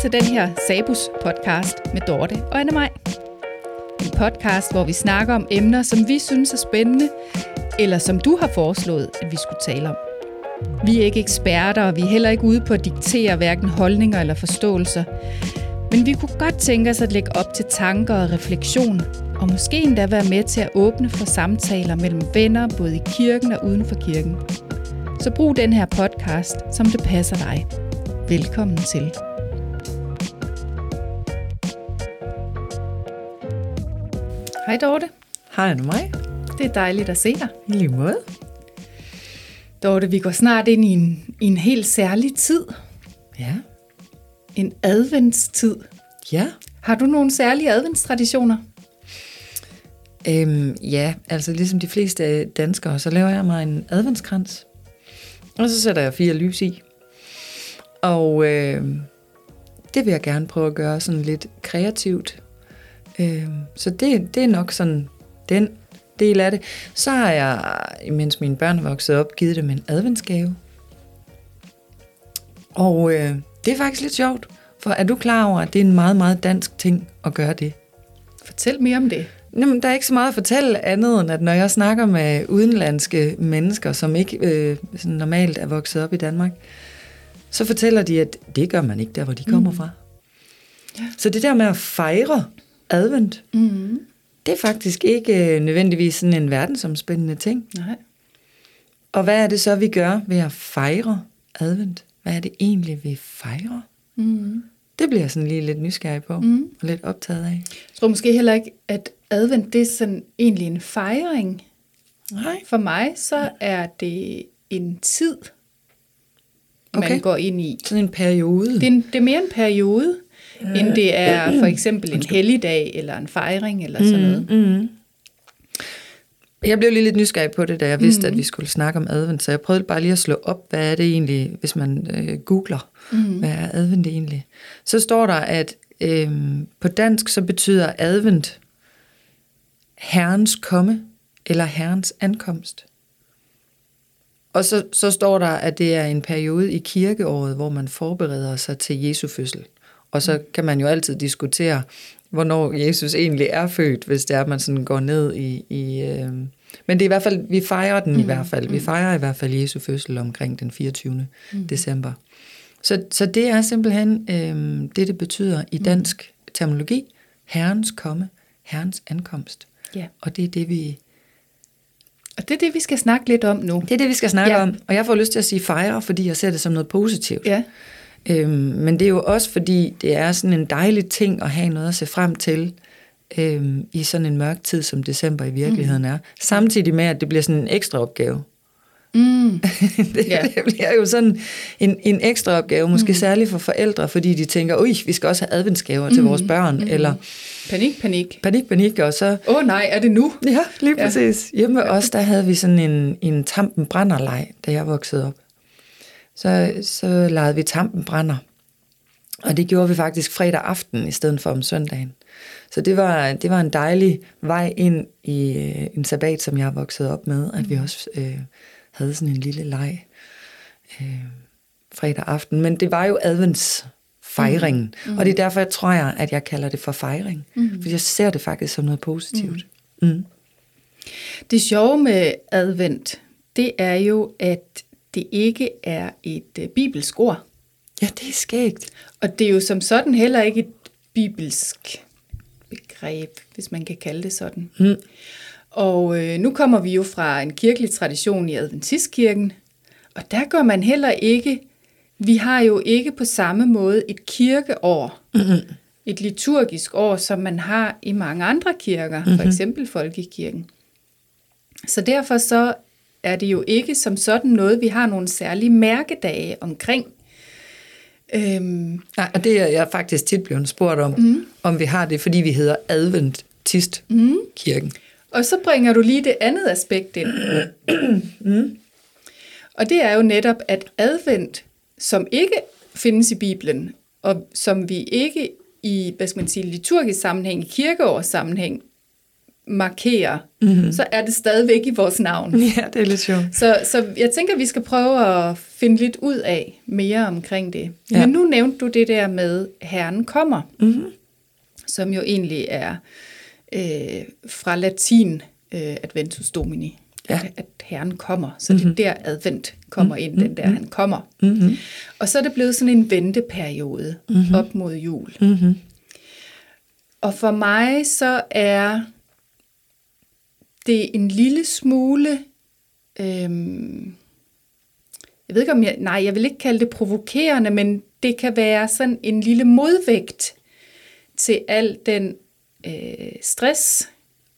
til den her Sabus podcast med Dorte og Anne Maj. En podcast, hvor vi snakker om emner, som vi synes er spændende, eller som du har foreslået, at vi skulle tale om. Vi er ikke eksperter, og vi er heller ikke ude på at diktere hverken holdninger eller forståelser. Men vi kunne godt tænke os at lægge op til tanker og refleksion, og måske endda være med til at åbne for samtaler mellem venner, både i kirken og uden for kirken. Så brug den her podcast, som det passer dig. Velkommen til. Hej Dorte. Hej Anne mig. Det er dejligt at se dig. I lige måde. Dorte, vi går snart ind i en, i en helt særlig tid. Ja. En adventstid. Ja. Har du nogle særlige adventstraditioner? Øhm, ja, altså ligesom de fleste danskere, så laver jeg mig en adventskrans. Og så sætter jeg fire lys i. Og øh, det vil jeg gerne prøve at gøre sådan lidt kreativt. Øh, så det, det er nok sådan den del af det. Så har jeg, mens mine børn vokset op, givet dem en adventsgave. Og øh, det er faktisk lidt sjovt, for er du klar over, at det er en meget, meget dansk ting at gøre det? Fortæl mere om det. Jamen, der er ikke så meget at fortælle andet, end at når jeg snakker med udenlandske mennesker, som ikke øh, sådan normalt er vokset op i Danmark, så fortæller de, at det gør man ikke der, hvor de kommer mm. fra. Ja. Så det der med at fejre advent, Mm. det er faktisk ikke øh, nødvendigvis sådan en verdensomspændende ting. Nej. Og hvad er det så, vi gør ved at fejre advent? Hvad er det egentlig, vi fejrer? Mm. Det bliver jeg sådan lige lidt nysgerrig på, Mm. og lidt optaget af. Jeg tror måske heller ikke, at advent det er sådan egentlig en fejring. Nej. For mig så er det en tid, man Okay. går ind i. Sådan en periode. Det er, en, det er mere en periode, end det er for eksempel en helligdag eller en fejring eller sådan noget. Mm. Jeg blev lige lidt nysgerrig på det, da jeg vidste, mm. at vi skulle snakke om advent, så jeg prøvede bare lige at slå op, hvad er det egentlig, hvis man øh, googler, mm. hvad er advent egentlig. Så står der, at øh, på dansk så betyder advent herrens komme eller herrens ankomst. Og så, så står der, at det er en periode i kirkeåret, hvor man forbereder sig til Jesu fødsel. Og så kan man jo altid diskutere, hvornår Jesus egentlig er født, hvis det er, at man sådan går ned i... i øh... Men det er i hvert fald, vi fejrer den mm. i hvert fald. Vi fejrer i hvert fald Jesu fødsel omkring den 24. Mm. december. Så, så det er simpelthen øh, det, det betyder i dansk mm. terminologi. Herrens komme, Herrens ankomst. Ja. Og det er det, vi Og det er det, vi skal snakke lidt om nu. det er det, vi skal snakke Ja. ja. om. Og jeg får lyst til at sige fejre, fordi jeg ser det som noget positivt. Ja. Øhm, men det er jo også fordi, det er sådan en dejlig ting at have noget at se frem til øhm, i sådan en mørk tid, som december i virkeligheden er. Samtidig med, at det bliver sådan en ekstra opgave. Mm. det, Ja. det bliver jo sådan en, en ekstra opgave, måske mm. særligt for forældre, fordi de tænker, ui, vi skal også have adventsgaver mm. til vores børn, mm. eller Panik, panik. panik, panik, og så Åh oh, nej, er det nu? Ja, lige Ja. præcis. Hjemme ja. os, der havde vi sådan en, en tampen brænderleg, da jeg voksede op. Så, så legede vi tampen brænder. Og det gjorde vi faktisk fredag aften i stedet for om søndagen. Så det var, det var en dejlig vej ind i øh, en sabbat, som jeg vokset op med, at vi også øh, havde sådan en lille leg øh, fredag aften. Men det var jo adventsfejringen, mm. og det er derfor, jeg tror jeg, at jeg kalder det for fejring. Mm. For jeg ser det faktisk som noget positivt. Mm. Mm. Det sjove med advent, det er jo, at det ikke er et øh, bibelsk ord. Ja, det er skægt. Og det er jo som sådan heller ikke et bibelsk begreb, hvis man kan kalde det sådan. Mm. Og øh, nu kommer vi jo fra en kirkelig tradition i Adventistkirken, og der gør man heller ikke, vi har jo ikke på samme måde et kirkeår, mm-hmm. et liturgisk år, som man har i mange andre kirker, mm-hmm. for eksempel Folkekirken. Så derfor så er det jo ikke som sådan noget, vi har nogle særlige mærkedage omkring. Øhm, Nej, og det er jeg faktisk tit blevet spurgt om, mm. om vi har det, fordi vi hedder Adventist mm. kirken. Og så bringer du lige det andet aspekt ind. mm. Og det er jo netop, at advent, som ikke findes i Bibelen, og som vi ikke i, hvad skal man sige, liturgisk sammenhæng, i kirkeårs sammenhæng, markere, mm-hmm. så er det stadigvæk i vores navn. Ja, det er lidt sjovt. Så, så jeg tænker, at vi skal prøve at finde lidt ud af mere omkring det. Ja. Men nu nævnte du det der med, Herren kommer, Mm-hmm. som jo egentlig er øh, fra latin øh, adventus domini, Ja. at, at Herren kommer. Så mm-hmm. det er der advent kommer ind, den der han kommer. Mm-hmm. Og så er det blevet sådan en venteperiode mm-hmm. op mod jul. Mm-hmm. Og for mig så er det en lille smule, øhm, jeg ved ikke om jeg, nej, jeg vil ikke kalde det provokerende, men det kan være sådan en lille modvægt til al den øh, stress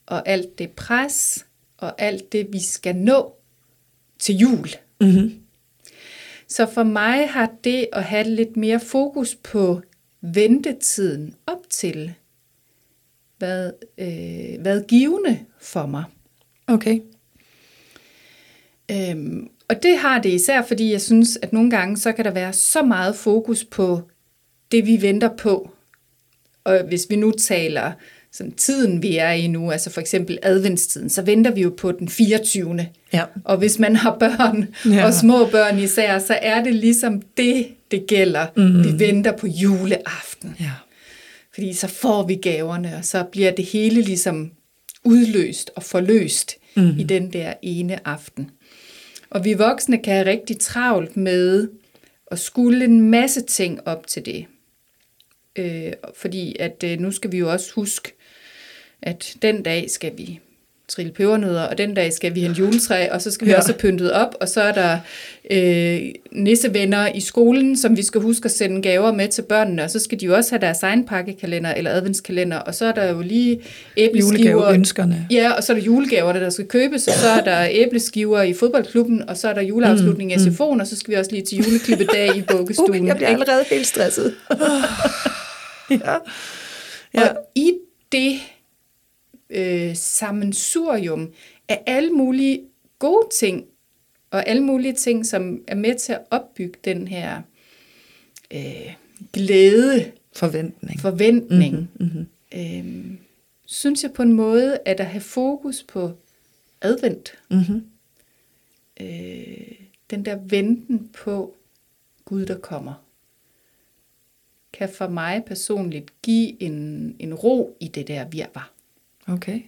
og alt det pres og alt det, vi skal nå til jul. Mm-hmm. Så for mig har det at have lidt mere fokus på ventetiden op til, hvad, øh, hvad givende for mig. Okay. Øhm, og det har det især, fordi jeg synes, at nogle gange, så kan der være så meget fokus på det, vi venter på. Og hvis vi nu taler sådan tiden, vi er i nu, altså for eksempel adventstiden, så venter vi jo på den 24. Ja. Og hvis man har børn, Ja. og små børn især, så er det ligesom det, det gælder. Mm. Vi venter på juleaften. Ja. Fordi så får vi gaverne, og så bliver det hele ligesom udløst og forløst mm. i den der ene aften. Og vi voksne kan have rigtig travlt med at skulle en masse ting op til det. Øh, fordi at øh, nu skal vi jo også huske, at den dag skal vi trille pebernødder, og den dag skal vi have en juletræ, og så skal vi Ja. også have pyntet op, og så er der øh, nissevenner i skolen, som vi skal huske at sende gaver med til børnene, og så skal de jo også have deres egen pakkekalender eller adventskalender, og så er der jo lige æbleskiver. Julegaveønskerne. Ja, og så er der julegaverne, der skal købes, og så er der æbleskiver i fodboldklubben, og så er der juleafslutning i Mm, SFO'en, og så skal vi også lige til juleklippedag i vuggestuen. Uh, jeg bliver allerede helt stresset. ja. Ja. Og i det øh, sammensurium af alle mulige gode ting, og alle mulige ting, som er med til at opbygge den her øh, glæde, Forventning. forventning, Mm-hmm. øh, synes jeg på en måde, at at have fokus på advent, Mm-hmm. øh, den der venten på Gud, der kommer, kan for mig personligt give en, en ro i det der virvar. Okay.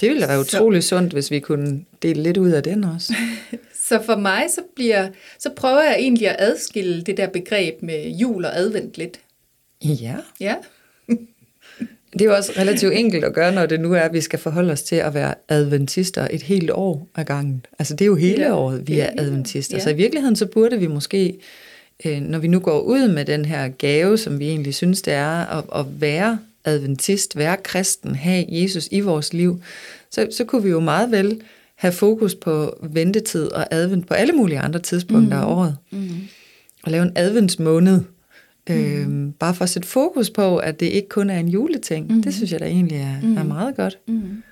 Det ville være Så- utrolig sundt, hvis vi kunne dele lidt ud af den også. Så for mig, så, bliver, så prøver jeg egentlig at adskille det der begreb med jul og advent lidt. Ja. Ja, Det er jo også relativt enkelt at gøre, når det nu er, at vi skal forholde os til at være adventister et helt år ad gangen. Altså det er jo hele Ja, året, vi er er adventister. ja. Så i virkeligheden så burde vi måske, øh, når vi nu går ud med den her gave, som vi egentlig synes det er, at, at være adventist, være kristen, have Jesus i vores liv, så, så kunne vi jo meget vel have fokus på ventetid og advent på alle mulige andre tidspunkter mm. af året. mm. Og lave en adventsmåned, Øhm, bare for at sætte fokus på, at det ikke kun er en juleting. Mm. Det synes jeg da egentlig er, mm. er meget godt. Mm.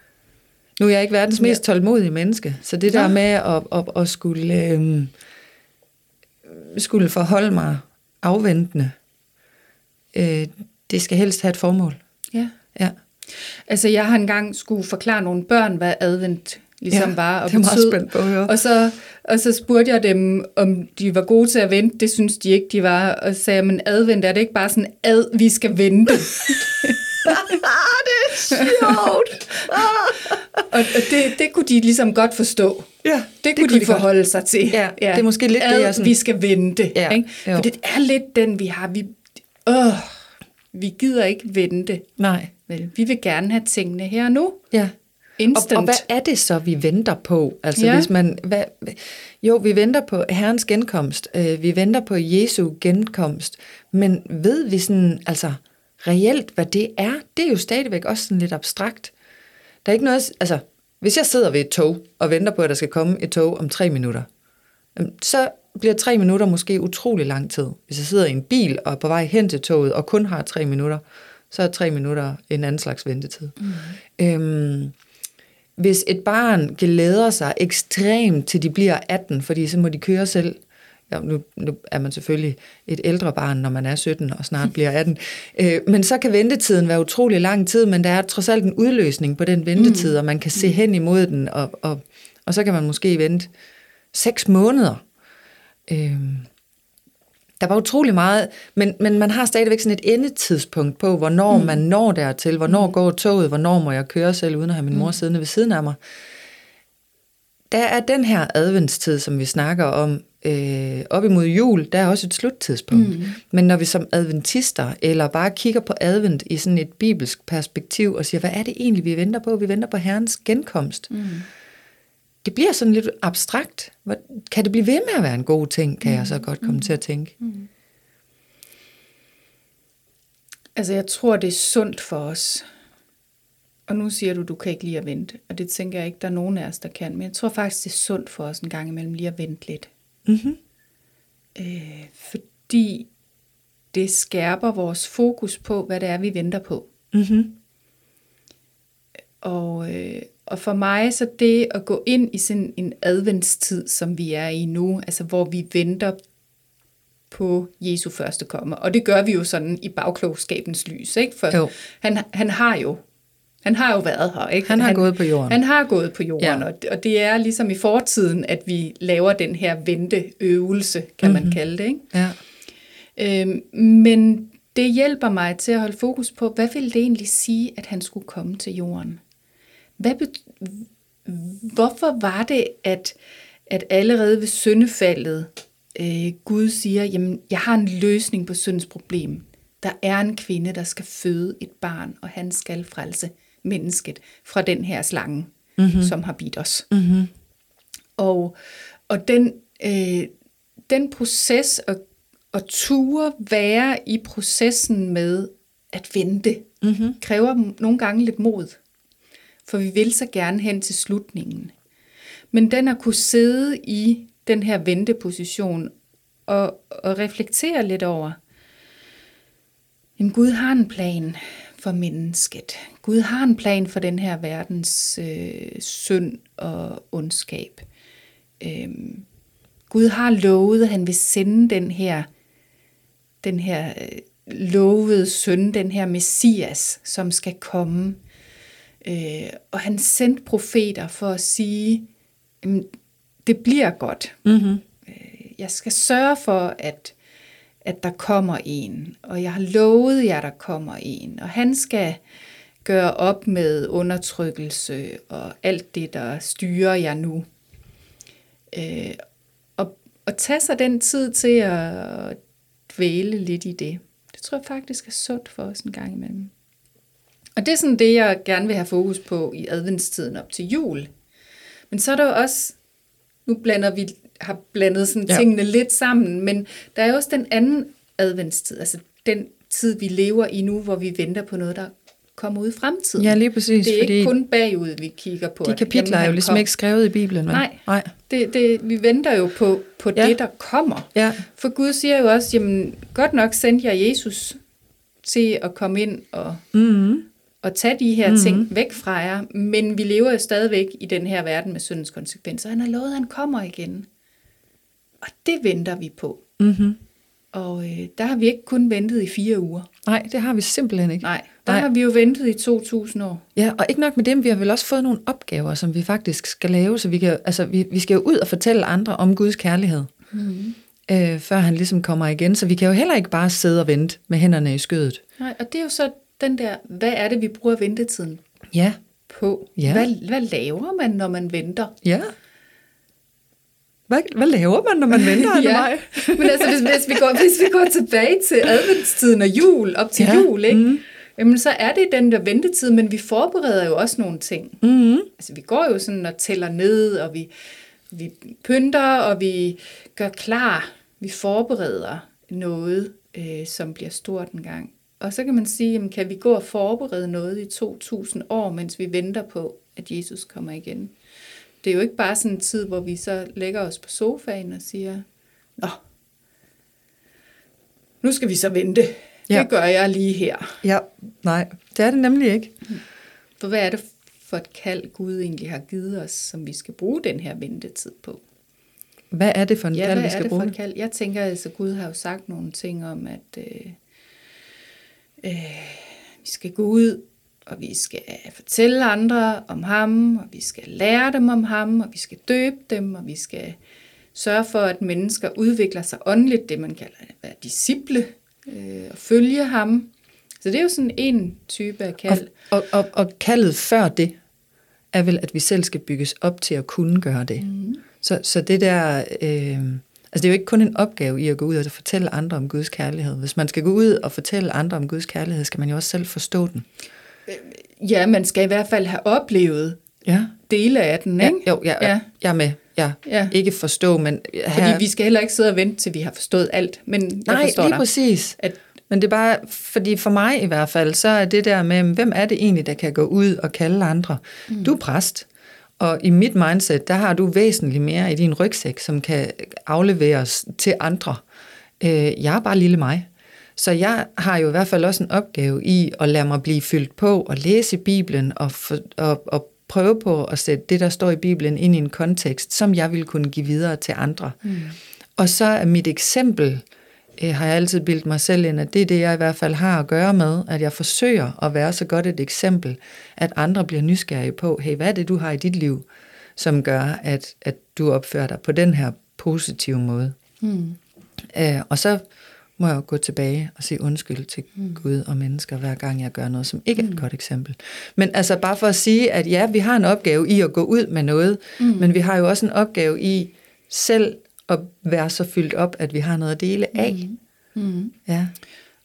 Nu er jeg ikke verdens mest tålmodige menneske, så det der med at, at, at skulle, øhm, skulle forholde mig afventende, øh, det skal helst have et formål. Ja. Ja, Altså, jeg har engang skulle forklare nogle børn, hvad advent ligesom Ja, var og det er meget betød. spændt på at høre. Og så, og så spurgte jeg dem, om de var gode til at vente. Det synes de ikke, de var. Og sagde men advent, er det ikke bare sådan, ad, vi skal vente? det er sjovt! og og det, det kunne de ligesom godt forstå. ja, Det, det kunne de, de forholde sig til. Ja, det er måske lidt det, Ad, jeg sådan- Vi skal vente. Ja, ikke? jo. For det er lidt den, vi har. Vi, åh, vi gider ikke vente. Nej, Vel, vi vil gerne have tingene her og nu. ja. Instant. Og, og hvad er det så, vi venter på? Altså Ja. hvis man, hvad, jo, vi venter på Herrens genkomst, øh, vi venter på Jesu genkomst, men ved vi sådan, altså reelt, hvad det er? Det er jo stadigvæk også sådan lidt abstrakt. Der er ikke noget, altså hvis jeg sidder ved et tog og venter på, at der skal komme et tog om tre minutter, så bliver tre minutter måske utrolig lang tid. Hvis jeg sidder i en bil og er på vej hen til toget og kun har tre minutter, så er tre minutter en anden slags ventetid. Mm. Øhm, hvis et barn glæder sig ekstremt til de bliver 18, fordi så må de køre selv ja, nu, nu er man selvfølgelig et ældre barn, når man er 17 og snart bliver 18, øh, men så kan ventetiden være utrolig lang tid, men der er trods alt en udløsning på den ventetid, mm. og man kan se hen imod den, og, og, og så kan man måske vente seks måneder. Øh, der var utrolig meget, men, men man har stadigvæk sådan et endetidspunkt på, hvornår mm. man når dertil, hvornår mm. går toget, hvornår må jeg køre selv, uden at have min mor mm. siddende ved siden af mig. Der er den her adventstid, som vi snakker om, øh, op imod jul, der er også et sluttidspunkt. Mm. Men når vi som adventister, eller bare kigger på advent i sådan et bibelsk perspektiv, og siger, hvad er det egentlig, vi venter på? Vi venter på Herrens genkomst. Mm det bliver sådan lidt abstrakt. Kan det blive ved med at være en god ting, kan mm. jeg så godt komme mm. til at tænke. Mm. Altså jeg tror, det er sundt for os. Og nu siger du, du kan ikke lide at vente. Og det tænker jeg ikke, der er nogen af os, der kan. Men jeg tror faktisk, det er sundt for os en gang imellem lige at vente lidt. Mm-hmm. Øh, fordi det skærper vores fokus på, hvad det er, vi venter på. Mm-hmm. Og, øh, og for mig så det at gå ind i sådan en adventstid, som vi er i nu, altså hvor vi venter på Jesu første komme. Og det gør vi jo sådan i bagklogskabens lys, ikke? For jo. Han, han har jo han har jo været her, ikke? Han har han, gået på jorden. Han har gået på jorden, ja. og, og det er ligesom i fortiden, at vi laver den her venteøvelse, kan mm-hmm. man mhm. kalde det, ikke? Ja. Øhm, men det hjælper mig til at holde fokus på, hvad vil det egentlig sige, at han skulle komme til jorden? Hvad hvorfor var det, at, at allerede ved syndefaldet, øh, Gud siger, jamen, jeg har en løsning på syndens problem. Der er en kvinde, der skal føde et barn, og han skal frelse mennesket fra den her slange, mm-hmm. som har bidt os. Mm-hmm. Og, og den, øh, den proces at, at ture være i processen med at vente, mm-hmm. kræver nogle gange lidt mod for vi vil så gerne hen til slutningen. Men den at kunne sidde i den her venteposition og, og reflektere lidt over, at Gud har en plan for mennesket. Gud har en plan for den her verdens øh, synd og ondskab. Øhm, Gud har lovet, at han vil sende den her, den her øh, lovede søn, den her messias, som skal komme Øh, og han sendte profeter for at sige, det bliver godt. Mm-hmm. Jeg skal sørge for, at, at der kommer en, og jeg har lovet jer, der kommer en, og han skal gøre op med undertrykkelse og alt det, der styrer jer nu. Øh, og, og tage sig den tid til at dvæle lidt i det. Det tror jeg faktisk er sundt for os en gang imellem. Og det er sådan det, jeg gerne vil have fokus på i adventstiden op til jul. Men så er der jo også, nu blander vi, har blandet sådan ja. tingene lidt sammen, men der er også den anden adventstid, altså den tid, vi lever i nu, hvor vi venter på noget, der kommer ud i fremtiden. Ja, lige præcis. Det er ikke kun bagud, vi kigger på. De kapitler er jo ligesom kom. ikke skrevet i Bibelen. Nej, Nej. Det, det, vi venter jo på, på ja. det, der kommer. Ja. For Gud siger jo også, jamen godt nok sendte jeg Jesus til at komme ind og, mm-hmm at tage de her mm-hmm. ting væk fra jer, men vi lever jo stadigvæk i den her verden med syndens konsekvenser. Han har lovet, at han kommer igen. Og det venter vi på. Mm-hmm. Og øh, der har vi ikke kun ventet i fire uger. Nej, det har vi simpelthen ikke. Nej, der Nej. har vi jo ventet i 2000 år. Ja, og ikke nok med dem, vi har vel også fået nogle opgaver, som vi faktisk skal lave, så vi, kan, altså, vi, vi skal jo ud og fortælle andre om Guds kærlighed, mm-hmm. øh, før han ligesom kommer igen. Så vi kan jo heller ikke bare sidde og vente med hænderne i skødet. Nej, og det er jo så den der, hvad er det, vi bruger ventetiden ja. på? Ja. Hvad, hvad laver man, når man venter? Ja. Hvad, hvad laver man, når man venter, ja. mig? Men altså, hvis, hvis, vi går, hvis vi går tilbage til adventstiden og jul, op til ja. jul, ikke? Mm. Jamen, så er det den der ventetid, men vi forbereder jo også nogle ting. Mm. Altså, vi går jo sådan og tæller ned, og vi, vi pynter, og vi gør klar. Vi forbereder noget, øh, som bliver stort en gang. Og så kan man sige, jamen, kan vi gå og forberede noget i 2000 år, mens vi venter på, at Jesus kommer igen? Det er jo ikke bare sådan en tid, hvor vi så lægger os på sofaen og siger, Nå, nu skal vi så vente. Ja. Det gør jeg lige her. Ja, nej, det er det nemlig ikke. For hvad er det for et kald, Gud egentlig har givet os, som vi skal bruge den her ventetid på? hvad er det for en Ja, kald, hvad vi er skal det bruge? for et kald? Jeg tænker, altså Gud har jo sagt nogle ting om, at øh, øh, vi skal gå ud, og vi skal fortælle andre om ham, og vi skal lære dem om ham, og vi skal døbe dem, og vi skal sørge for, at mennesker udvikler sig åndeligt, det man kalder at være disciple, øh, og følge ham. Så det er jo sådan en type af Og, kald. og, og, og kaldet før det, er vel, at vi selv skal bygges op til at kunne gøre det. Mm. Så, så det der... Øh, altså det er jo ikke kun en opgave i at gå ud og fortælle andre om Guds kærlighed. Hvis man skal gå ud og fortælle andre om Guds kærlighed, skal man jo også selv forstå den. Ja, man skal i hvert fald have oplevet Ja. dele af den, Ja, ikke? jo, ja, ja. Ja. jeg er med. Ja. Ja. Ikke forstå, men... Fordi vi skal heller ikke sidde og vente, til vi har forstået alt. Men jeg Nej, forstår lige dig. præcis. At, Men det er bare, fordi for mig i hvert fald, så er det der med, hvem er det egentlig, der kan gå ud og kalde andre? Mm. Du er præst, og i mit mindset, der har du væsentligt mere i din rygsæk, som kan afleveres til andre. Øh, jeg er bare lille mig. Så jeg har jo i hvert fald også en opgave i at lade mig blive fyldt på og læse Bibelen og, for, og, og prøve på at sætte det, der står i Bibelen, ind i en kontekst, som jeg vil kunne give videre til andre. Mm. Og så er mit eksempel, øh, har jeg altid bildt mig selv ind, at det er det, jeg i hvert fald har at gøre med, at jeg forsøger at være så godt et eksempel, at andre bliver nysgerrige på, hey, hvad er det, du har i dit liv, som gør, at, at du opfører dig på den her positive måde. hmm. Øh, og så må jeg jo gå tilbage og sige undskyld til mm. Gud og mennesker, hver gang jeg gør noget, som ikke er et godt eksempel. Men altså bare for at sige, at ja, vi har en opgave i at gå ud med noget, mm. men vi har jo også en opgave i selv at være så fyldt op, at vi har noget at dele af. Mm. Ja.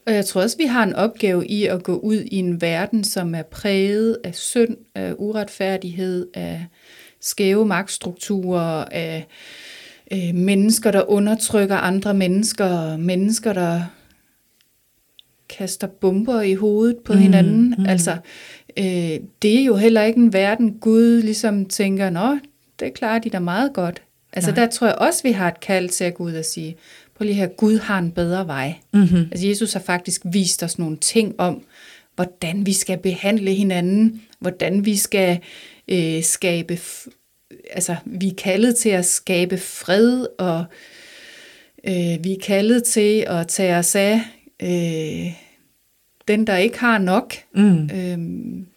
Og jeg tror også, vi har en opgave i at gå ud i en verden, som er præget af synd, af uretfærdighed, af skæve magtstrukturer, af øh, mennesker, der undertrykker andre mennesker, mennesker, der kaster bomber i hovedet på mm, hinanden. Mm. Altså, øh, det er jo heller ikke en verden, Gud ligesom tænker, nå, det klarer de da meget godt. Altså, Nej. der tror jeg også, vi har et kald til at gå ud og sige, prøv lige her, Gud har en bedre vej. Mm-hmm. Altså, Jesus har faktisk vist os nogle ting om, hvordan vi skal behandle hinanden, hvordan vi skal øh, skabe, altså, vi er kaldet til at skabe fred, og øh, vi er kaldet til at tage os af øh, den, der ikke har nok. Mm. Øhm,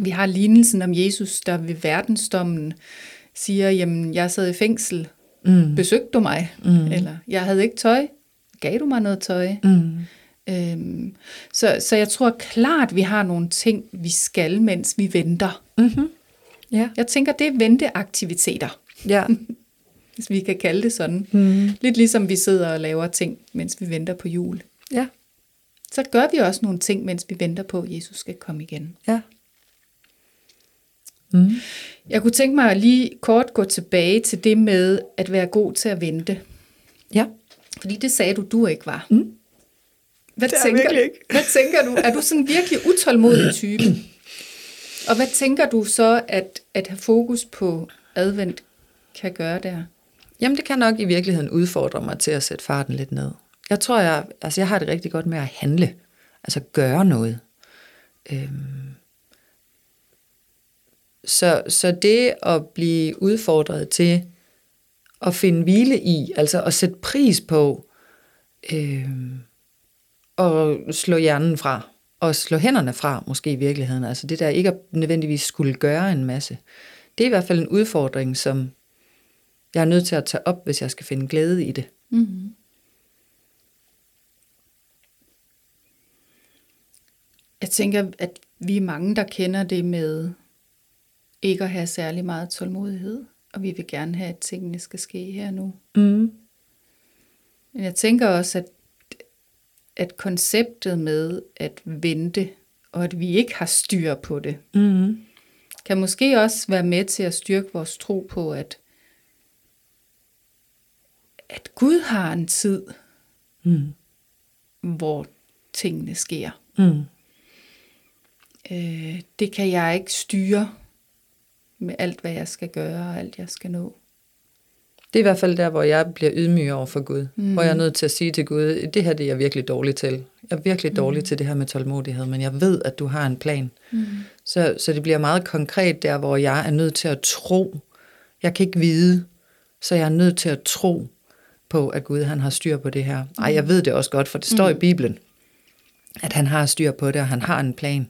vi har lignelsen om Jesus, der ved verdensdommen siger, jamen, jeg sad i fængsel, Mm. besøgte du mig? Mm. Eller, jeg havde ikke tøj, gav du mig noget tøj? Mm. Øhm, så, så jeg tror klart, vi har nogle ting, vi skal, mens vi venter. Mm-hmm. Ja. Jeg tænker, det er venteaktiviteter, Ja. hvis vi kan kalde det sådan. Mm. Lidt ligesom vi sidder og laver ting, mens vi venter på jul. Ja. Så gør vi også nogle ting, mens vi venter på, at Jesus skal komme igen. Ja. Mm. Jeg kunne tænke mig at lige kort gå tilbage til det med at være god til at vente. Ja. Fordi det sagde du, du ikke var. Mm. Hvad, Det er tænker, ikke. hvad tænker du? Er du sådan virkelig utålmodig type? Og hvad tænker du så, at, at have fokus på advent kan gøre der? Jamen, det kan nok i virkeligheden udfordre mig til at sætte farten lidt ned. Jeg tror, jeg, altså, jeg har det rigtig godt med at handle. Altså gøre noget. Øhm. Så, så det at blive udfordret til at finde hvile i, altså at sætte pris på, øhm, og slå hjernen fra, og slå hænderne fra, måske i virkeligheden. Altså det der ikke at nødvendigvis skulle gøre en masse. Det er i hvert fald en udfordring, som jeg er nødt til at tage op, hvis jeg skal finde glæde i det. Mm-hmm. Jeg tænker, at vi er mange, der kender det med ikke at have særlig meget tålmodighed, og vi vil gerne have, at tingene skal ske her nu. Mm. Men jeg tænker også, at, at konceptet med at vente, og at vi ikke har styr på det, Mm. kan måske også være med til at styrke vores tro på, at, at Gud har en tid, Mm. hvor tingene sker. Mm. Øh, det kan jeg ikke styre med alt, hvad jeg skal gøre og alt, jeg skal nå. Det er i hvert fald der, hvor jeg bliver ydmyg over for Gud. Mm. Mm. Hvor jeg er nødt til at sige til Gud, det her det er jeg virkelig dårlig til. Jeg er virkelig dårlig mm. til det her med tålmodighed, men jeg ved, at du har en plan. Mm. Så, så det bliver meget konkret der, hvor jeg er nødt til at tro. Jeg kan ikke vide, Så jeg er nødt til at tro på, at Gud han har styr på det her. Ej, jeg ved det også godt, for det står mm. i Bibelen, at han har styr på det, og han har en plan.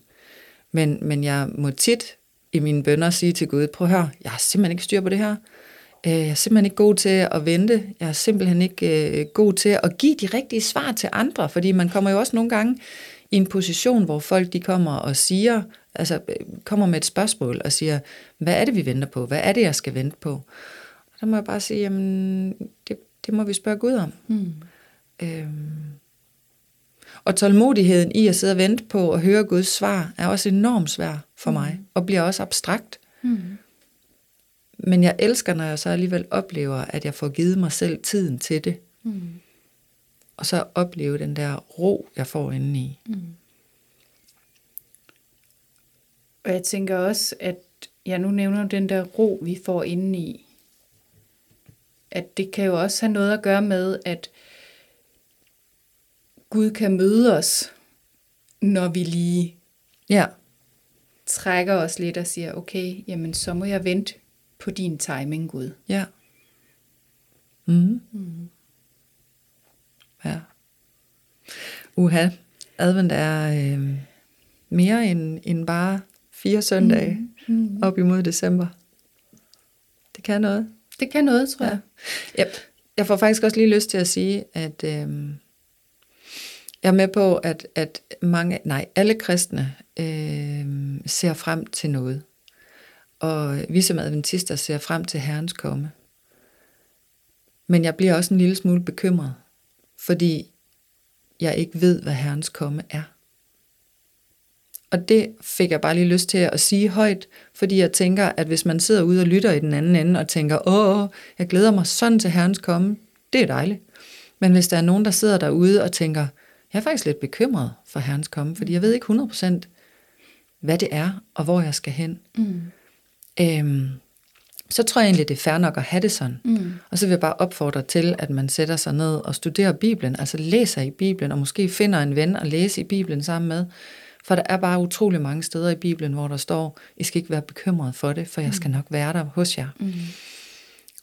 Men, men jeg må tit i mine bønder sige til Gud, prøv at høre, jeg har simpelthen ikke styr på det her. Øh, jeg er simpelthen ikke god til at vente. Jeg er simpelthen ikke øh, god til at give de rigtige svar til andre, fordi man kommer jo også nogle gange i en position, hvor folk de kommer og siger, altså kommer med et spørgsmål og siger, hvad er det, vi venter på? Hvad er det, jeg skal vente på? Og der må jeg bare sige, jamen, det, det må vi spørge Gud om. Mm. Øhm. Og tålmodigheden i at sidde og vente på at høre Guds svar, er også enormt svær for mm. mig, og bliver også abstrakt. Mm. Men jeg elsker, når jeg så alligevel oplever, at jeg får givet mig selv tiden til det. Mm. Og så opleve den der ro, jeg får indeni. Mm. Og jeg tænker også, at jeg nu nævner den der ro, vi får indeni. At det kan jo også have noget at gøre med, at Gud kan møde os, når vi lige ja. trækker os lidt og siger, okay, jamen så må jeg vente på din timing, Gud. Ja. Mm. Mm. Ja. Uha, advent er øh, mere end, end bare fire søndage mm. Mm. op imod december. Det kan noget. Det kan noget, tror jeg. Ja. Jeg får faktisk også lige lyst til at sige, at øh, jeg er med på, at, at mange, nej, alle kristne øh, ser frem til noget. Og vi som adventister ser frem til Herrens komme. Men jeg bliver også en lille smule bekymret, fordi jeg ikke ved, hvad Herrens komme er. Og det fik jeg bare lige lyst til at sige højt, fordi jeg tænker, at hvis man sidder ude og lytter i den anden ende og tænker, åh, jeg glæder mig sådan til Herrens komme, det er dejligt. Men hvis der er nogen, der sidder derude og tænker, jeg er faktisk lidt bekymret for Herrens komme, fordi jeg ved ikke 100% hvad det er, og hvor jeg skal hen. Mm. Øhm, så tror jeg egentlig, det er fair nok at have det sådan. Mm. Og så vil jeg bare opfordre til, at man sætter sig ned og studerer Bibelen, altså læser i Bibelen, og måske finder en ven at læse i Bibelen sammen med. For der er bare utrolig mange steder i Bibelen, hvor der står, I skal ikke være bekymret for det, for jeg skal mm. nok være der hos jer. Mm.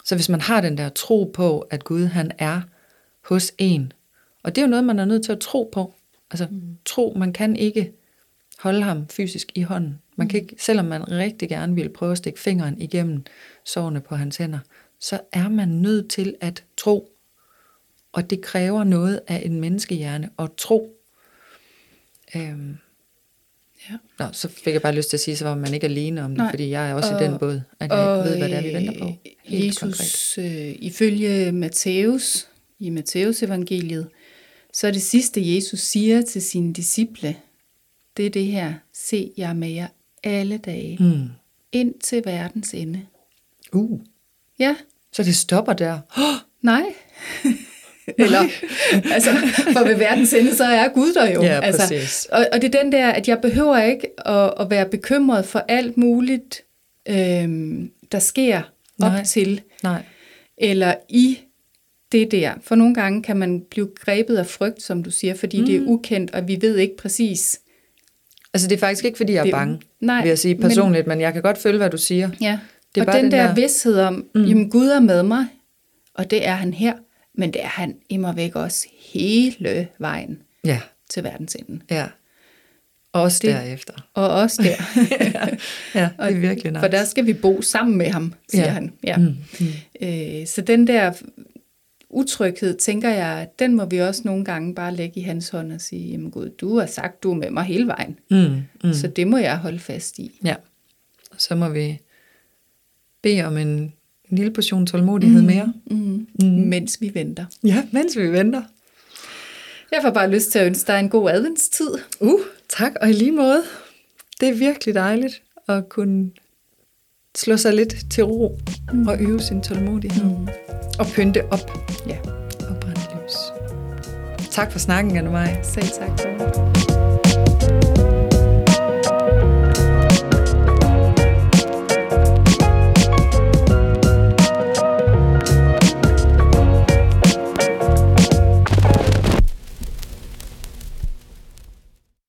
Så hvis man har den der tro på, at Gud han er hos en, og det er jo noget, man er nødt til at tro på. Altså mm. tro, man kan ikke holde ham fysisk i hånden. Man kan mm. ikke, selvom man rigtig gerne vil prøve at stikke fingeren igennem sårene på hans hænder, så er man nødt til at tro. Og det kræver noget af en menneskehjerne at tro. Øhm. Ja. Nå, så fik jeg bare lyst til at sige, så var man ikke alene om det, Nej. fordi jeg er også og, i den båd, at jeg ikke ved, hvad det er, vi venter på. Helt Jesus, øh, ifølge Matthæus, i Matthæus evangeliet, så er det sidste, Jesus siger til sine disciple, det er det her, se jeg med jer alle dage, mm. ind til verdens ende. Uh. Ja. Så det stopper der? Oh. Nej. Eller, altså, for ved verdens ende, så er Gud der jo. Ja, altså, og, og det er den der, at jeg behøver ikke at, at være bekymret for alt muligt, øhm, der sker op Nej. til. Nej. Eller i det der. For nogle gange kan man blive grebet af frygt, som du siger, fordi mm. det er ukendt, og vi ved ikke præcis. Altså det er faktisk ikke, fordi jeg er bange, nej, vil jeg sige personligt, men, men jeg kan godt følge, hvad du siger. Ja, det er og bare den, den der, der vidshed om, mm. jamen Gud er med mig, og det er han her, men det er han immer væk også hele vejen ja. til verdensenden. Ja, også det, derefter. Og også der. ja, ja, det er virkelig nice. For der skal vi bo sammen med ham, siger ja. han. Ja. Mm, mm. Øh, så den der utryghed, tænker jeg, den må vi også nogle gange bare lægge i hans hånd og sige, jamen Gud, du har sagt, du er med mig hele vejen. Mm, mm. Så det må jeg holde fast i. Ja, og så må vi bede om en, en lille portion tålmodighed mm, mere. Mm, mm. Mens vi venter. Ja, mens vi venter. Jeg får bare lyst til at ønske dig en god adventstid. Uh, tak, og i lige måde. Det er virkelig dejligt at kunne slå sig lidt til ro mm. og øve sin tålmodighed. Mm. Og pynte op. Ja. Og brænde lys. Tak for snakken, Anne Maj. Selv tak. For.